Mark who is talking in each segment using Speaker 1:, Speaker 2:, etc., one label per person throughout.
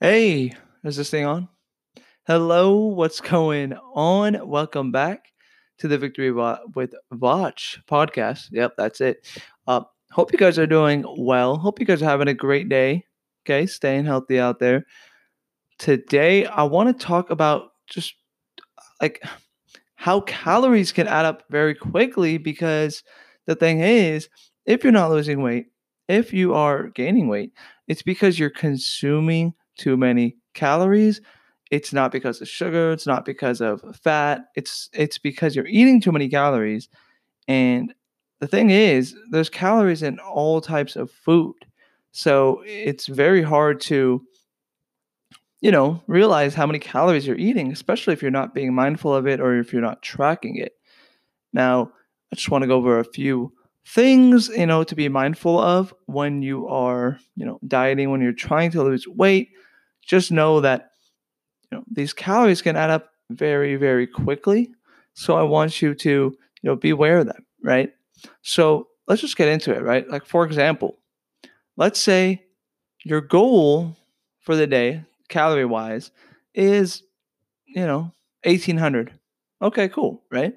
Speaker 1: Hey, is this thing on? Hello, what's going on? Welcome back to the Victory with Vach podcast. Yep, that's it. Uh, hope you guys are doing well. Hope you guys are having a great day. Okay, staying healthy out there. Today, I want to talk about just like how calories can add up very quickly because the thing is, if you're not losing weight, if you are gaining weight, it's because you're consuming too many calories. It's not because of sugar, it's not because of fat. It's it's because you're eating too many calories. And the thing is, there's calories in all types of food. So it's very hard to you know, realize how many calories you're eating, especially if you're not being mindful of it or if you're not tracking it. Now, I just want to go over a few things, you know, to be mindful of when you are, you know, dieting, when you're trying to lose weight. Just know that, you know, these calories can add up very, very quickly. So I want you to, you know, beware of them, right? So let's just get into it, right? Like, for example, let's say your goal for the day calorie wise is, you know, 1800. Okay, cool, right?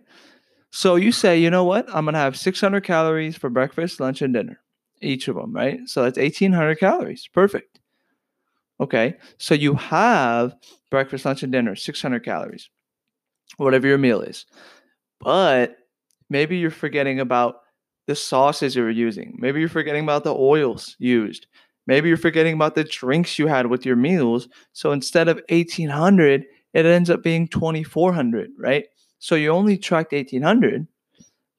Speaker 1: So you say, you know what? I'm to have 600 calories for breakfast, lunch, and dinner, each of them, right? So that's 1800 calories. Perfect. Okay, so you have breakfast, lunch, and dinner, 600 calories, whatever your meal is. But maybe you're forgetting about the sauces you're using. Maybe you're forgetting about the oils used. Maybe you're forgetting about the drinks you had with your meals. So instead of 1800, it ends up being 2400, right? So you only tracked 1800,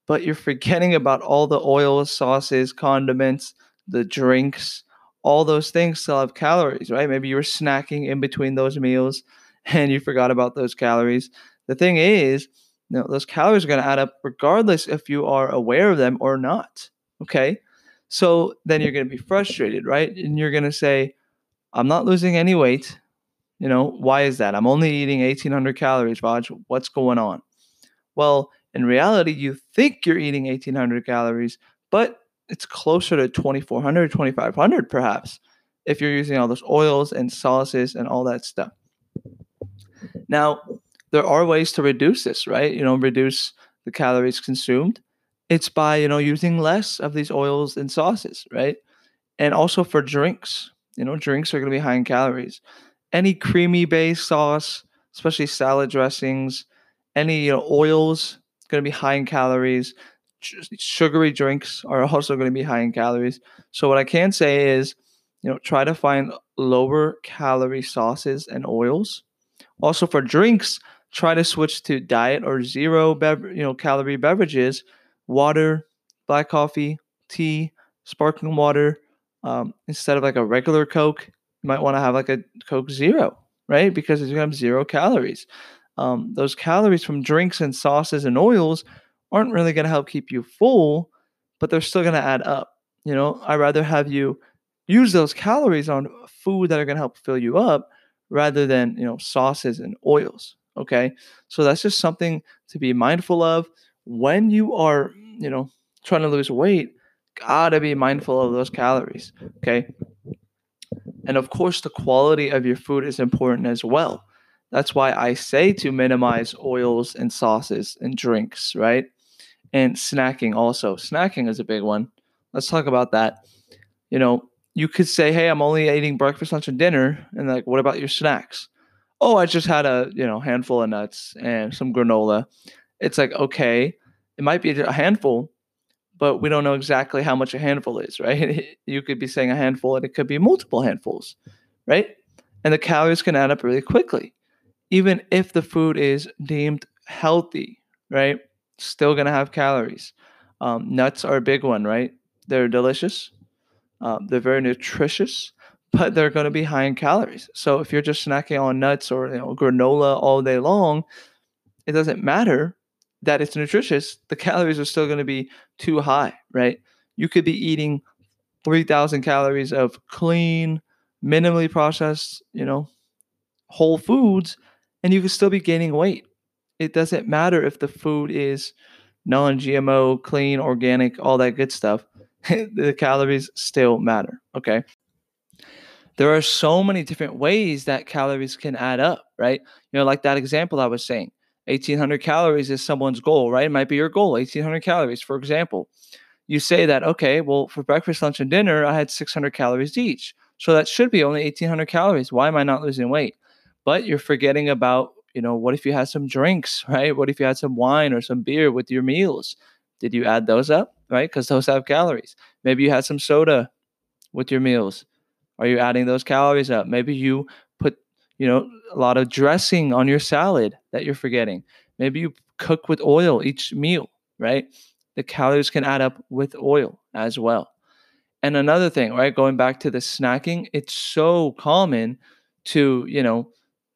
Speaker 1: but you're forgetting about all the oils, sauces, condiments, the drinks, all those things still have calories, right? Maybe you were snacking in between those meals and you forgot about those calories. The thing is, you know, those calories are going to add up regardless if you are aware of them or not. Okay. So then you're going to be frustrated, right? And you're going to say, I'm not losing any weight. You know, why is that? I'm only eating 1800 calories, Raj. What's going on? Well, in reality, you think you're eating 1800 calories, but it's closer to 2400, 2500 perhaps, if you're using all those oils and sauces and all that stuff. Now, there are ways to reduce this, right? You know, reduce the calories consumed it's by you know using less of these oils and sauces right and also for drinks you know drinks are going to be high in calories any creamy based sauce especially salad dressings any you know, oils going to be high in calories sugary drinks are also going to be high in calories so what i can say is you know try to find lower calorie sauces and oils also for drinks try to switch to diet or zero bev- you know calorie beverages water, black coffee, tea, sparkling water. Um, instead of like a regular Coke, you might want to have like a Coke Zero, right? Because it's to have zero calories. Um, those calories from drinks and sauces and oils aren't really going to help keep you full, but they're still going to add up. You know, I'd rather have you use those calories on food that are going to help fill you up rather than, you know, sauces and oils. Okay. So that's just something to be mindful of when you are you know, trying to lose weight, gotta be mindful of those calories. Okay. And of course, the quality of your food is important as well. That's why I say to minimize oils and sauces and drinks, right? And snacking also. Snacking is a big one. Let's talk about that. You know, you could say, hey, I'm only eating breakfast, lunch, and dinner. And like, what about your snacks? Oh, I just had a, you know, handful of nuts and some granola. It's like, okay, it might be a handful, but we don't know exactly how much a handful is, right? You could be saying a handful and it could be multiple handfuls, right? And the calories can add up really quickly. Even if the food is deemed healthy, right? Still gonna have calories. Um, nuts are a big one, right? They're delicious, um, they're very nutritious, but they're gonna be high in calories. So if you're just snacking on nuts or you know, granola all day long, it doesn't matter that it's nutritious, the calories are still going to be too high, right? You could be eating 3,000 calories of clean, minimally processed, you know, whole foods, and you could still be gaining weight. It doesn't matter if the food is non GMO, clean, organic, all that good stuff. the calories still matter, okay? there are so many different ways that calories can add up, right? You know, like that example I was saying 1800 calories is someone's goal, right? It might be your goal, 1800 calories, for example. You say that, okay, well, for breakfast, lunch, and dinner, I had 600 calories each. So that should be only 1800 calories. Why am I not losing weight? But you're forgetting about, you know, what if you had some drinks, right? What if you had some wine or some beer with your meals? Did you add those up, right? Because those have calories. Maybe you had some soda with your meals. Are you adding those calories up? Maybe you put, you know, a lot of dressing on your salad that you're forgetting. Maybe you cook with oil each meal, right? The calories can add up with oil as well. And another thing, right, going back to the snacking, it's so common to, you know,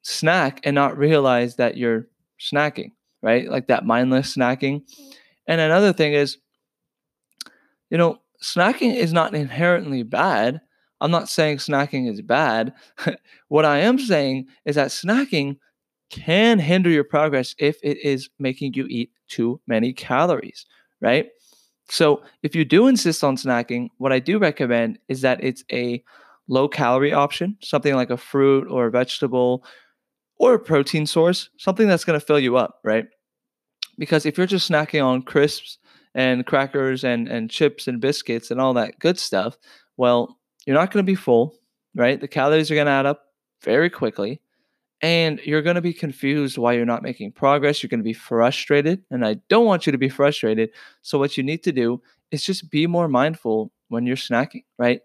Speaker 1: snack and not realize that you're snacking, right? Like that mindless snacking. And another thing is, you know, snacking is not inherently bad. I'm not saying snacking is bad. what I am saying is that snacking can hinder your progress if it is making you eat too many calories, right? So, if you do insist on snacking, what I do recommend is that it's a low calorie option, something like a fruit or a vegetable or a protein source, something that's going to fill you up, right? Because if you're just snacking on crisps and crackers and, and chips and biscuits and all that good stuff, well, you're not going to be full, right? The calories are going to add up very quickly. And you're going to be confused why you're not making progress. You're going to be frustrated. And I don't want you to be frustrated. So, what you need to do is just be more mindful when you're snacking, right?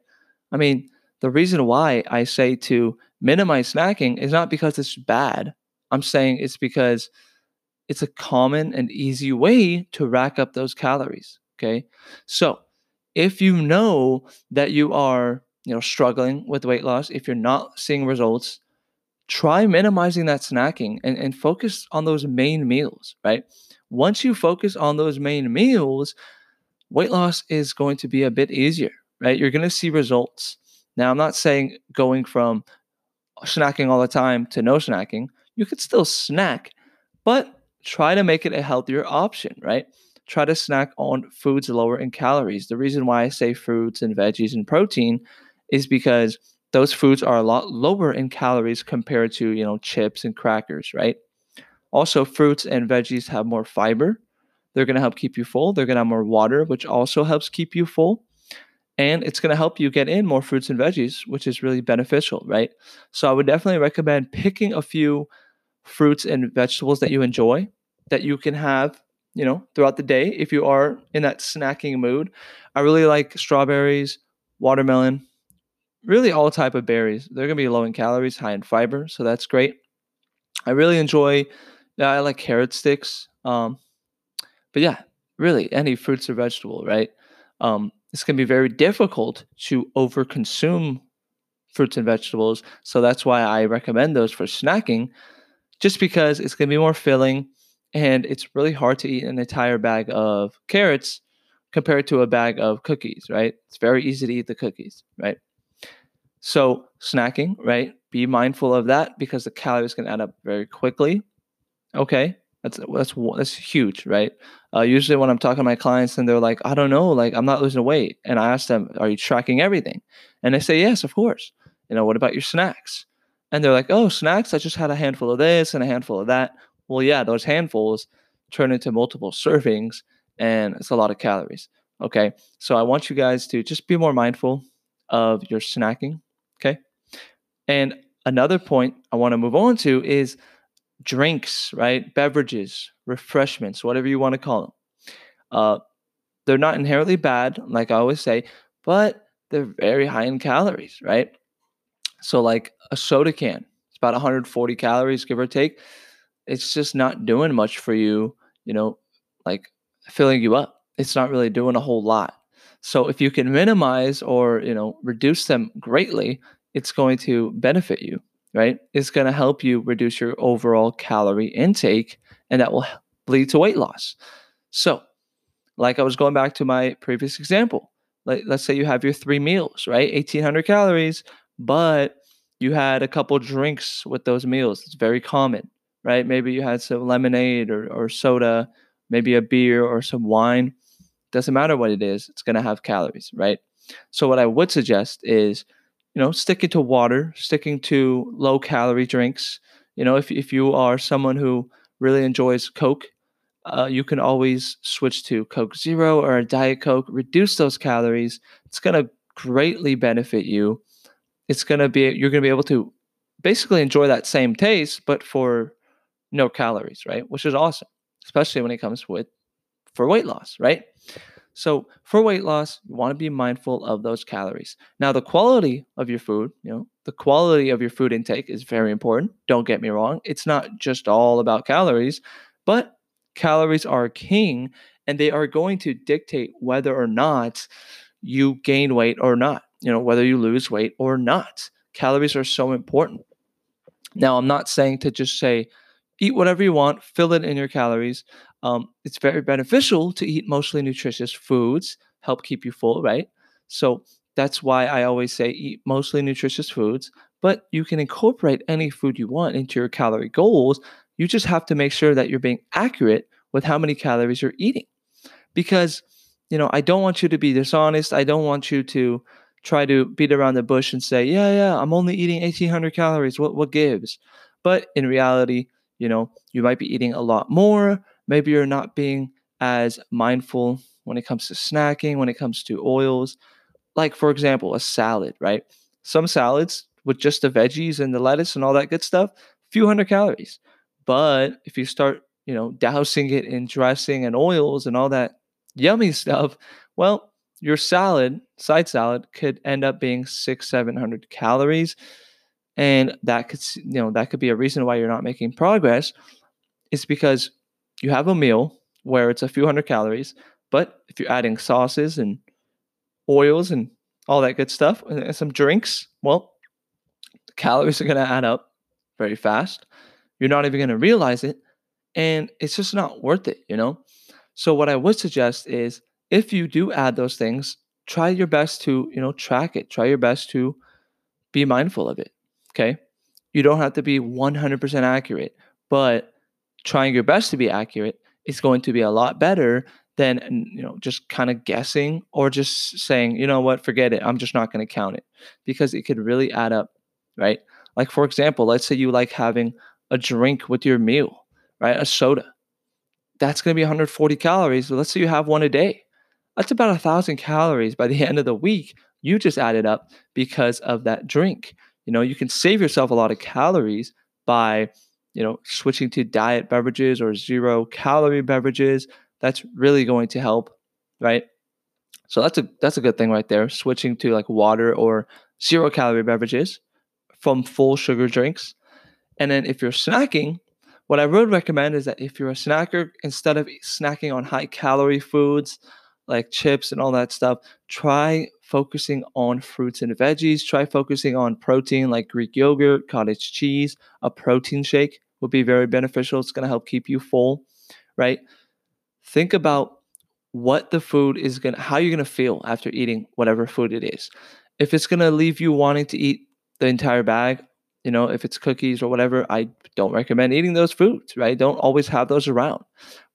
Speaker 1: I mean, the reason why I say to minimize snacking is not because it's bad. I'm saying it's because it's a common and easy way to rack up those calories. Okay. So, if you know that you are you know struggling with weight loss if you're not seeing results try minimizing that snacking and, and focus on those main meals right once you focus on those main meals weight loss is going to be a bit easier right you're going to see results now i'm not saying going from snacking all the time to no snacking you could still snack but try to make it a healthier option right try to snack on foods lower in calories the reason why i say fruits and veggies and protein is because those foods are a lot lower in calories compared to, you know, chips and crackers, right? Also, fruits and veggies have more fiber. They're going to help keep you full. They're going to have more water, which also helps keep you full. And it's going to help you get in more fruits and veggies, which is really beneficial, right? So I would definitely recommend picking a few fruits and vegetables that you enjoy that you can have, you know, throughout the day if you are in that snacking mood. I really like strawberries, watermelon, really all type of berries. They're gonna be low in calories, high in fiber, so that's great. I really enjoy. I like carrot sticks. Um, but yeah, really any fruits or vegetable, right? Um, it's gonna be very difficult to overconsume fruits and vegetables, so that's why I recommend those for snacking, just because it's gonna be more filling, and it's really hard to eat an entire bag of carrots compared to a bag of cookies, right? It's very easy to eat the cookies, right? So snacking, right? Be mindful of that because the calories can add up very quickly. Okay, that's that's that's huge, right? Uh, usually when I'm talking to my clients and they're like, I don't know, like I'm not losing weight, and I ask them, Are you tracking everything? And they say, Yes, of course. You know, what about your snacks? And they're like, Oh, snacks? I just had a handful of this and a handful of that. Well, yeah, those handfuls turn into multiple servings, and it's a lot of calories. Okay, so I want you guys to just be more mindful of your snacking Okay. And another point I want to move on to is drinks, right? Beverages, refreshments, whatever you want to call them. Uh, they're not inherently bad, like I always say, but they're very high in calories, right? So, like a soda can, it's about 140 calories, give or take. It's just not doing much for you, you know, like filling you up. It's not really doing a whole lot. So if you can minimize or you know reduce them greatly, it's going to benefit you, right? It's going to help you reduce your overall calorie intake, and that will lead to weight loss. So, like I was going back to my previous example, like let's say you have your three meals, right? 1800 calories, but you had a couple drinks with those meals. It's very common, right? Maybe you had some lemonade or, or soda, maybe a beer or some wine doesn't matter what it is, it's going to have calories, right? So, what I would suggest is, you know, sticking to water, sticking to low calorie drinks. You know, if if you are someone who really enjoys Coke, uh, you can always switch to Coke Zero or a Diet Coke. Reduce those calories. It's gonna greatly benefit you. It's gonna be you're gonna be able to basically enjoy that same taste, but for no calories, right? Which is awesome, especially when it comes with for weight loss, right? So for weight loss, you want to be mindful of those calories. Now, the quality of your food, you know, the quality of your food intake is very important. Don't get me wrong. It's not just all about calories, but calories are king and they are going to dictate whether or not you gain weight or not, you know, whether you lose weight or not. Calories are so important. Now, I'm not saying to just say, eat whatever you want, fill it in your calories. Um, it's very beneficial to eat mostly nutritious foods, help keep you full, right? So that's why I always say eat mostly nutritious foods, but you can incorporate any food you want into your calorie goals. You just have to make sure that you're being accurate with how many calories you're eating. Because, you know, I don't want you to be dishonest. I don't want you to try to beat around the bush and say, yeah, yeah, I'm only eating 1800 calories. What, what gives? But in reality, you know, you might be eating a lot more. Maybe you're not being as mindful when it comes to snacking, when it comes to oils. Like, for example, a salad, right? Some salads with just the veggies and the lettuce and all that good stuff, a few hundred calories. But if you start, you know, dousing it in dressing and oils and all that yummy stuff, well, your salad, side salad, could end up being six, seven hundred calories and that could you know that could be a reason why you're not making progress it's because you have a meal where it's a few hundred calories but if you're adding sauces and oils and all that good stuff and some drinks well the calories are going to add up very fast. You're not even going to realize it and it's just not worth it you know? So what i would suggest is if you do add those things try your best to you know track it. Try your best to be mindful of it Okay. You don't have to be 100% accurate, but trying your best to be accurate is going to be a lot better than you know just kind of guessing or just saying you know what? Forget it. I'm just not going to count it. Because it could really add up right? Like for example let's say you like having a drink with your meal right? A soda. That's going to be 140 calories. Let's say you have one a day. That's about a thousand calories by the end of the week you just added up because of that drink you know, you can save yourself a lot of calories by, you know, switching to diet beverages or zero calorie beverages. That's really going to help, right? So that's a that's a good thing right there. Switching to like water or zero calorie beverages from full sugar drinks. And then if you're snacking, what I would recommend is that if you're a snacker, instead of snacking on high calorie foods like chips and all that stuff, try focusing on fruits and veggies. Try focusing on protein like Greek yogurt, cottage cheese. A protein shake would be very beneficial. It's going to help keep you full, right? Think about what the food is going to, how you're going to feel after eating whatever food it is. If it's going to leave you wanting to eat the entire bag, you know, if it's cookies or whatever, I don't recommend eating those foods, right? Don't always have those around.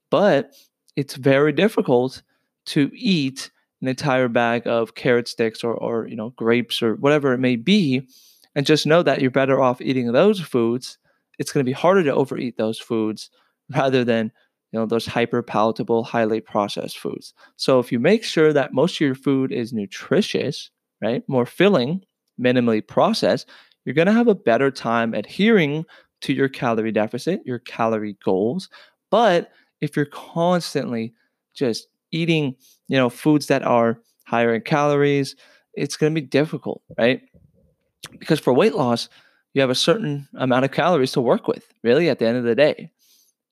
Speaker 1: But it's very difficult to eat an entire bag of carrot sticks or, or you know grapes or whatever it may be and just know that you're better off eating those foods it's going to be harder to overeat those foods rather than you know those hyper palatable highly processed foods. So if you make sure that most of your food is nutritious right more filling minimally processed you're going to have a better time adhering to your calorie deficit your calorie goals. But if you're constantly just eating, you know, foods that are higher in calories, it's going to be difficult, right? Because for weight loss, you have a certain amount of calories to work with, really, at the end of the day.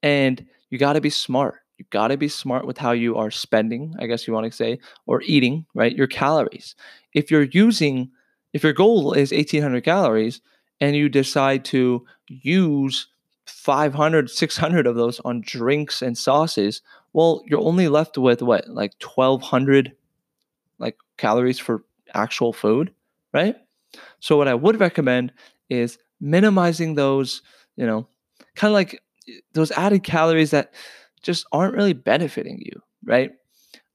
Speaker 1: And you got to be smart. You got to be smart with how you are spending, I guess you want to say, or eating, right? Your calories. If you're using, if your goal is 1800 calories and you decide to use 500, 600 of those on drinks and sauces, well, you're only left with what, like 1200 like calories for actual food, right? So what I would recommend is minimizing those, you know, kind of like eh, those added calories that just aren't really benefiting you, right?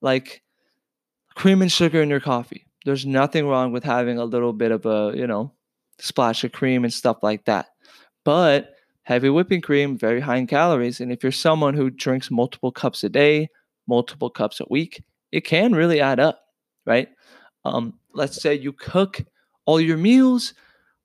Speaker 1: Like cream and sugar in your coffee. there's nothing wrong with having a little bit of a, you know, splash of cream and stuff like that. But heavy whipping cream, very high in calories. And if you're someone who drinks multiple cups a day, multiple cups a week, it can really add up, right? Um, let's say you cook all your meals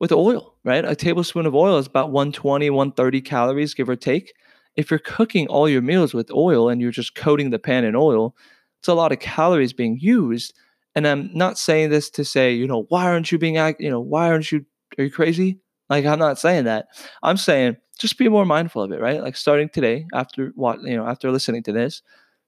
Speaker 1: with oil, right? A tablespoon of oil is about 120, 130 calories, give or take. If you're cooking all your meals with oil and you're just coating the pan in oil, it's a lot of calories being used. And I'm not saying this to say, you know, why aren't you being, you know, why aren't you, are you crazy? Like, I'm not saying that. I'm saying just be more mindful of it, right? Like starting today after what, you know, after listening to this,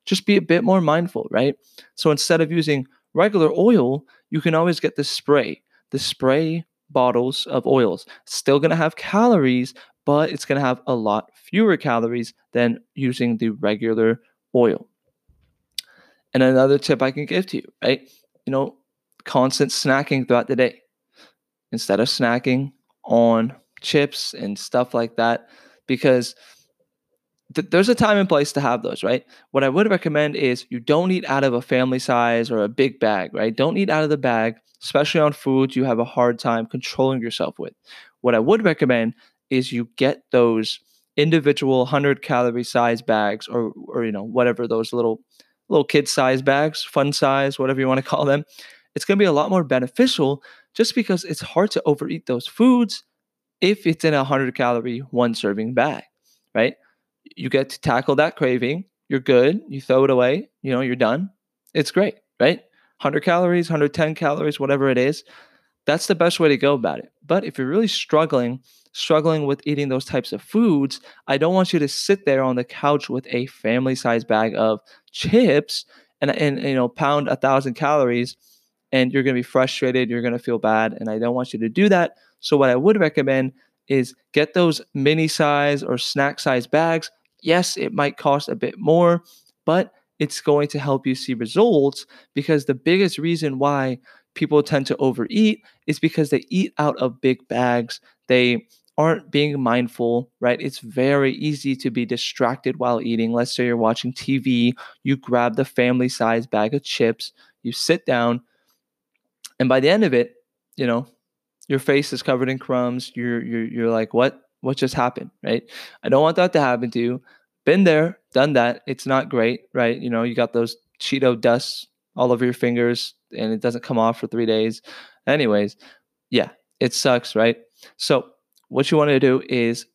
Speaker 1: just be a bit more mindful, right? So instead of using regular oil, you can always get the spray. The spray bottles of oils. Still going to have calories, but it's going to have a lot fewer calories than using the regular oil. And another tip I can give to you, right? You know, constant snacking throughout the day. Instead of snacking on chips and stuff like that, because th- there's a time and place to have those, right? What I would recommend is you don't eat out of a family size or a big bag, right? Don't eat out of the bag, especially on foods you have a hard time controlling yourself with. What I would recommend is you get those individual 100 calorie size bags or or you know whatever those little little kid size bags fun size whatever you want to call them it's going to be a lot more beneficial just because it's hard to overeat those foods if it's in a 100 calorie one serving bag right you get to tackle that craving. You're good. You throw it away. You know, you're done. It's great, right? 100 calories, 110 calories, whatever it is. That's the best way to go about it. But if you're really struggling, struggling with eating those types of foods, I don't want you to sit there on the couch with a family size bag of chips and, and you know pound a thousand calories and you're going to be frustrated you're going to feel bad and i don't want you to do that so what i would recommend is get those mini size or snack size bags. Yes, it might cost a bit more, but it's going to help you see results because the biggest reason why people tend to overeat is because they eat out of big bags. They aren't being mindful, right? It's very easy to be distracted while eating. Let's say you're watching TV, you grab the family size bag of chips, you sit down, and by the end of it, you know, your face is covered in crumbs. You're you're you're like, what? What just happened? Right? I don't want that to happen to you. Been there, done that. It's not great, right? You know, you got those Cheeto dust all over your fingers and it doesn't come off for three days. Anyways, yeah, it sucks, right? So what you want to do is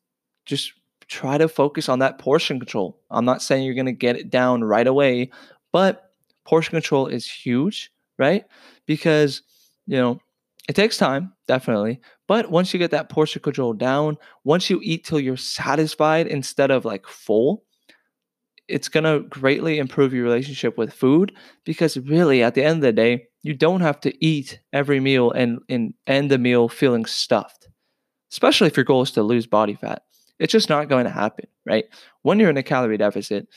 Speaker 1: just try to focus on that portion control. I'm not saying you're going to get it down right away, but portion control is huge, right? Because, you know, it takes time, definitely. But once you get that portion control down, once you eat till you're satisfied instead of like full, it's going to greatly improve your relationship with food because really at the end of the day, you don't have to eat every meal and, and end the meal feeling stuffed. Especially if your goal is to lose body fat. It's just not going to happen, right? When you're in a calorie deficit,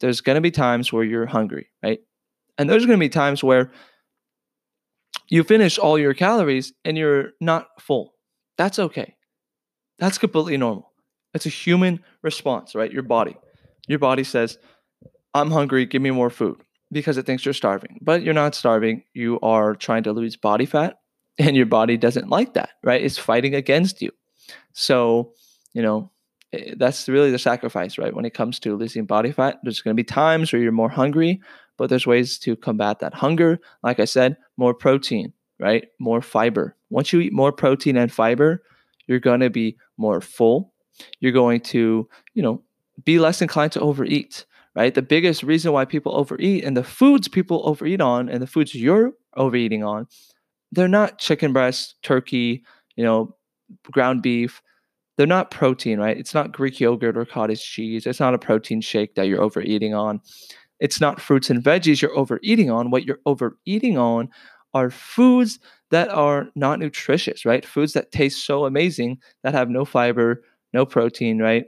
Speaker 1: there's going to be times where you're hungry, right? And there's going to be times where you finish all your calories and you're not full. That's okay. That's completely normal. It's a human response, right? Your body. Your body says, I'm hungry, give me more food because it thinks you're starving. But you're not starving. You are trying to lose body fat and your body doesn't like that, right? It's fighting against you. So, you know, eh, that's really the sacrifice, right? When it comes to losing body fat, there's going to be times where you're more hungry, but there's ways to combat that hunger. Like I said, more protein, right? More fiber. Once you eat more protein and fiber, you're going to be more full. You're going to, you know, be less inclined to overeat, right? The biggest reason why people overeat and the foods people overeat on and the foods you're overeating on, they're not chicken breast, turkey, you know, ground beef. They're not protein, right? It's not Greek yogurt or cottage cheese. It's not a protein shake that you're overeating on. It's not fruits and veggies you're overeating on. What you're overeating on are foods that are not nutritious, right? Foods that taste so amazing that have no fiber, no protein, right?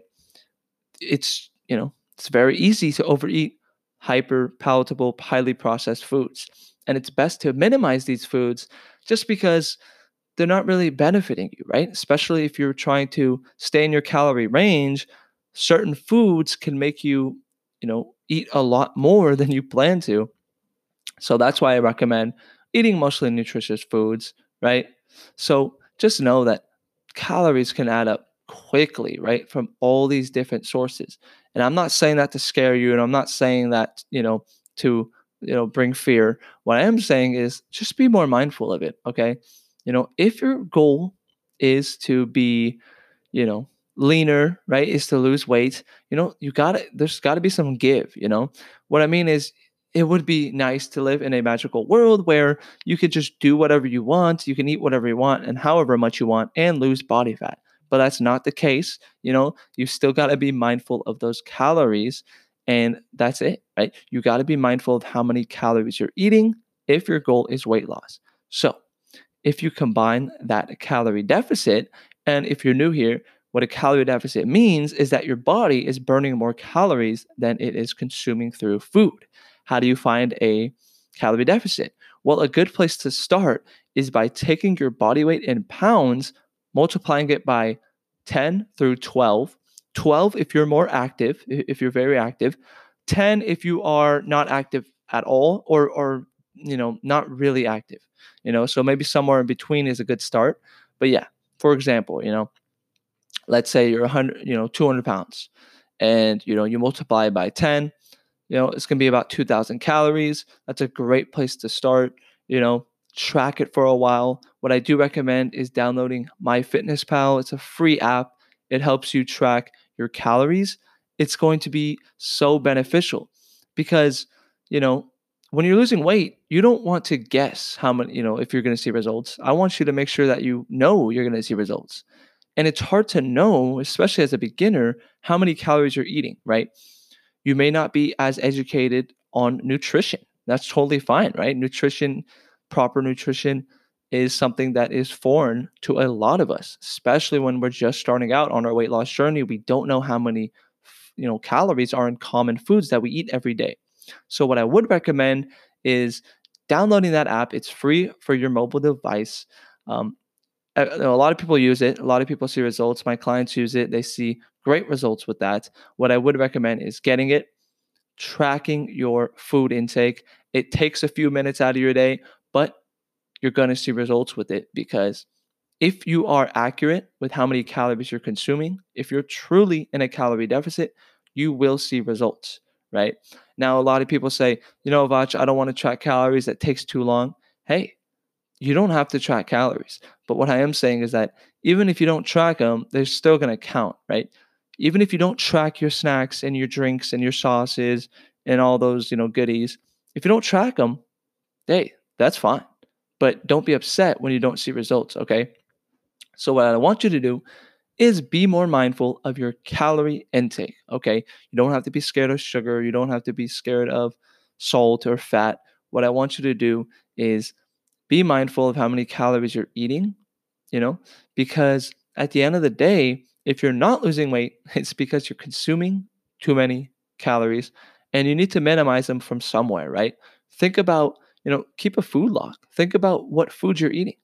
Speaker 1: It's, you know, it's very easy to overeat hyper palatable, highly processed foods. And it's best to minimize these foods just because they're not really benefiting you, right? Especially if you're trying to stay in your calorie range, certain foods can make you, you know, eat a lot more than you plan to. So that's why I recommend eating mostly nutritious foods, right? So just know that calories can add up quickly, right? From all these different sources. And I'm not saying that to scare you, and I'm not saying that, you know, to, you know, bring fear. What I am saying is just be more mindful of it, okay? You know, if your goal is to be, you know, leaner, right? Is to lose weight, you know, you got to there's got to be some give, you know. What I mean is it would be nice to live in a magical world where you could just do whatever you want, you can eat whatever you want and however much you want and lose body fat. But that's not the case, you know. You still got to be mindful of those calories and that's it, right? You got to be mindful of how many calories you're eating if your goal is weight loss. So, if you combine that calorie deficit, and if you're new here, what a calorie deficit means is that your body is burning more calories than it is consuming through food. How do you find a calorie deficit? Well, a good place to start is by taking your body weight in pounds, multiplying it by 10 through 12. 12 if you're more active, if you're very active, 10 if you are not active at all or or you know, not really active. You know, so maybe somewhere in between is a good start. But yeah, for example, you know, let's say you're 100, you know, 200 pounds and, you know, you multiply by 10, you know, it's to be about 2000 calories. That's a great place to start, you know, track it for a while. What I do recommend is downloading MyFitnessPal. It's a free app. It helps you track your calories. It's going to be so beneficial because, you know, when you're losing weight, you don't want to guess how many, you know, if you're going to see results. I want you to make sure that you know you're going to see results. And it's hard to know, especially as a beginner, how many calories you're eating, right? You may not be as educated on nutrition. That's totally fine, right? Nutrition, proper nutrition is something that is foreign to a lot of us, especially when we're just starting out on our weight loss journey. We don't know how many, you know, calories are in common foods that we eat every day. So, what I would recommend is downloading that app. It's free for your mobile device. Um, a lot of people use it. A lot of people see results. My clients use it. They see great results with that. What I would recommend is getting it, tracking your food intake. It takes a few minutes out of your day, but you're going to see results with it because if you are accurate with how many calories you're consuming, if you're truly in a calorie deficit, you will see results, right? Now, a lot of people say, you know, Vach, I don't want to track calories. That takes too long. Hey, you don't have to track calories. But what I am saying is that even if you don't track them, they're still going to count, right? Even if you don't track your snacks and your drinks and your sauces and all those, you know, goodies, if you don't track them, hey, that's fine. But don't be upset when you don't see results, okay? So what I want you to do is be more mindful of your calorie intake. Okay. You don't have to be scared of sugar. You don't have to be scared of salt or fat. What I want you to do is be mindful of how many calories you're eating, you know, because at the end of the day, if you're not losing weight, it's because you're consuming too many calories and you need to minimize them from somewhere, right? Think about, you know, keep a food log. Think about what food you're eating.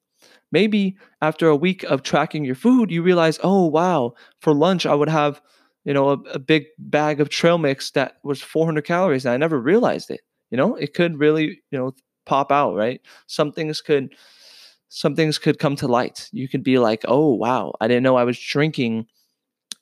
Speaker 1: Maybe after a week of tracking your food, you realize, oh, wow, for lunch, I would have, you know, a, a big bag of trail mix that was 400 calories. And I never realized it. You know, it could really, you know, pop out, right? Some things could, some things could come to light. You could be like, oh, wow, I didn't know I was drinking,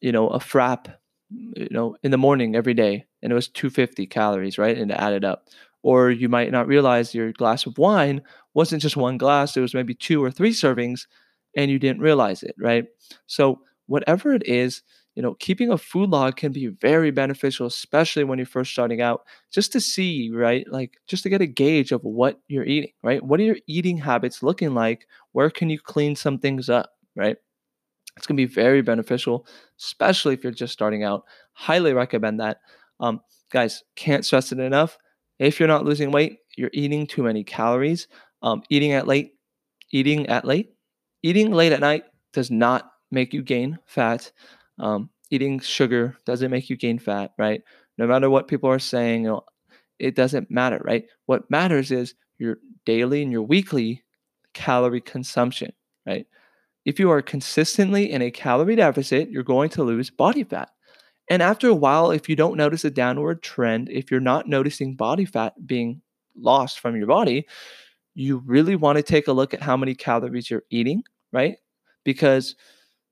Speaker 1: you know, a frap, you know, in the morning every day. And it was 250 calories, right? And it added it up. Or you might not realize your glass of wine wasn't just one glass, it was maybe two or three servings and you didn't realize it, right? So, whatever it is, you know, keeping a food log can be very beneficial, especially when you're first starting out, just to see, right? Like, just to get a gauge of what you're eating, right? What are your eating habits looking like? Where can you clean some things up, right? It's going to be very beneficial, especially if you're just starting out. Highly recommend that. Um, guys, can't stress it enough. If you're not losing weight, you're eating too many calories. Um, eating at late, eating at late, eating late at night does not make you gain fat. Um, eating sugar doesn't make you gain fat, right? No matter what people are saying, you know, it doesn't matter, right? What matters is your daily and your weekly calorie consumption, right? If you are consistently in a calorie deficit, you're going to lose body fat. And after a while, if you don't notice a downward trend, if you're not noticing body fat being lost from your body, you really want to take a look at how many calories you're eating, right? Because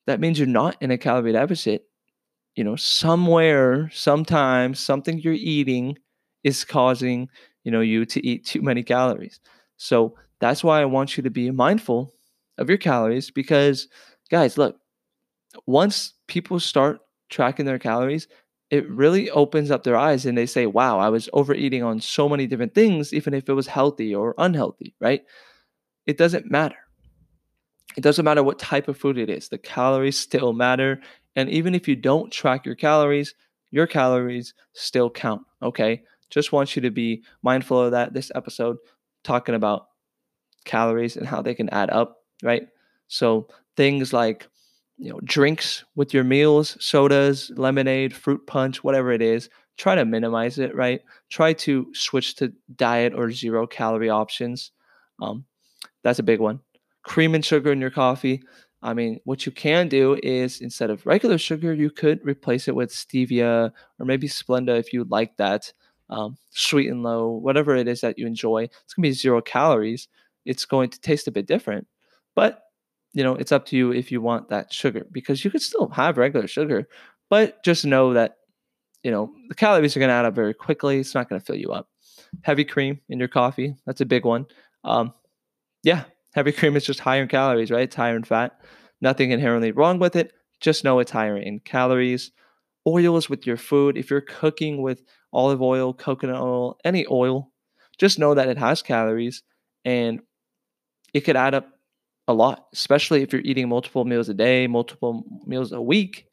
Speaker 1: that means you're not in a calorie deficit. You know, somewhere, sometimes, something you're eating is causing, you know, you to eat too many calories. So that's why I want you to be mindful of your calories because, guys, look, once people start tracking their calories, it really opens up their eyes and they say, wow, I was overeating on so many different things, even if it was healthy or unhealthy, right? It doesn't matter. It doesn't matter what type of food it is, the calories still matter. And even if you don't track your calories, your calories still count, okay? Just want you to be mindful of that. This episode talking about calories and how they can add up, right? So things like you know drinks with your meals sodas lemonade fruit punch whatever it is try to minimize it right try to switch to diet or zero calorie options um, that's a big one cream and sugar in your coffee i mean what you can do is instead of regular sugar you could replace it with stevia or maybe splenda if you like that um, sweet and low whatever it is that you enjoy it's going to be zero calories it's going to taste a bit different but you know, it's up to you if you want that sugar because you could still have regular sugar, but just know that, you know, the calories are going to add up very quickly. It's not going to fill you up. Heavy cream in your coffee, that's a big one. Um, yeah, heavy cream is just higher in calories, right? It's higher in fat. Nothing inherently wrong with it. Just know it's higher in calories. Oils with your food. If you're cooking with olive oil, coconut oil, any oil, just know that it has calories and it could add up a lot, especially if you're eating multiple meals a day, multiple meals a week.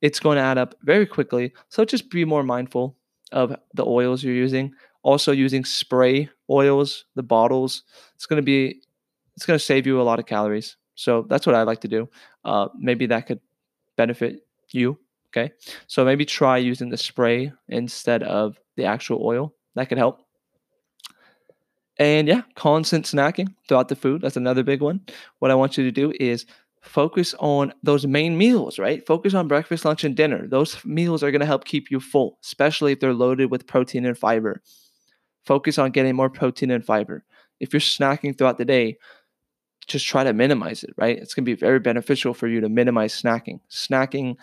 Speaker 1: It's going to add up very quickly. So just be more mindful of the oils you're using. Also, using spray oils, the bottles, it's going to be, it's going to save you a lot of calories. So that's what I like to do. Uh, maybe that could benefit you. Okay. So maybe try using the spray instead of the actual oil. That could help. And yeah, constant snacking throughout the food. That's another big one. What I want you to do is focus on those main meals, right? Focus on breakfast, lunch, and dinner. Those meals are going to help keep you full, especially if they're loaded with protein and fiber. Focus on getting more protein and fiber. If you're snacking throughout the day, just try to minimize it, right? It's going to be very beneficial for you to minimize snacking. Snacking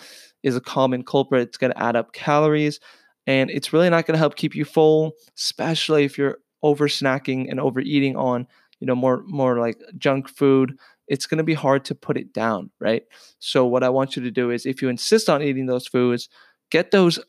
Speaker 1: is a common culprit. It's going to add up calories and it's really not going to help keep you full, especially if you're over snacking and overeating on you know more more like junk food it's going to be hard to put it down right so what i want you to do is if you insist on eating those foods get those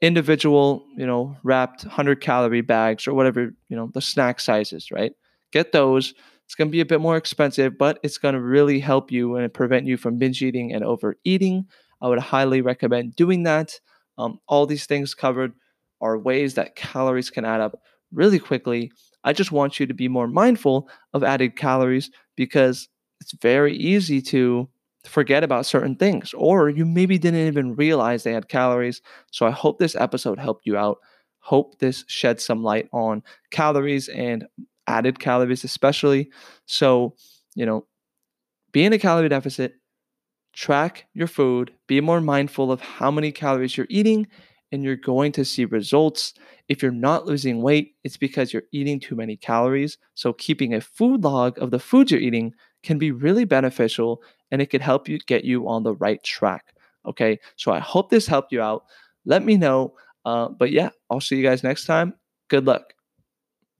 Speaker 1: individual you know wrapped 100 calorie bags or whatever you know the snack sizes right get those it's going to be a bit more expensive but it's going to really help you and prevent you from binge eating and overeating i would highly recommend doing that um, all these things covered are ways that calories can add up really quickly, I just want you to be more mindful of added calories because it's very easy to forget about certain things, or you maybe didn't even realize they had calories. So I hope this episode helped you out. Hope this shed some light on calories and added calories, especially. So, you know, be in a calorie deficit, track your food, be more mindful of how many calories you're eating, and you're going to see results. If you're not losing weight, it's because you're eating too many calories. So, keeping a food log of the foods you're eating can be really beneficial and it could help you get you on the right track. Okay, so I hope this helped you out. Let me know. Uh, but yeah, I'll see you guys next time. Good luck.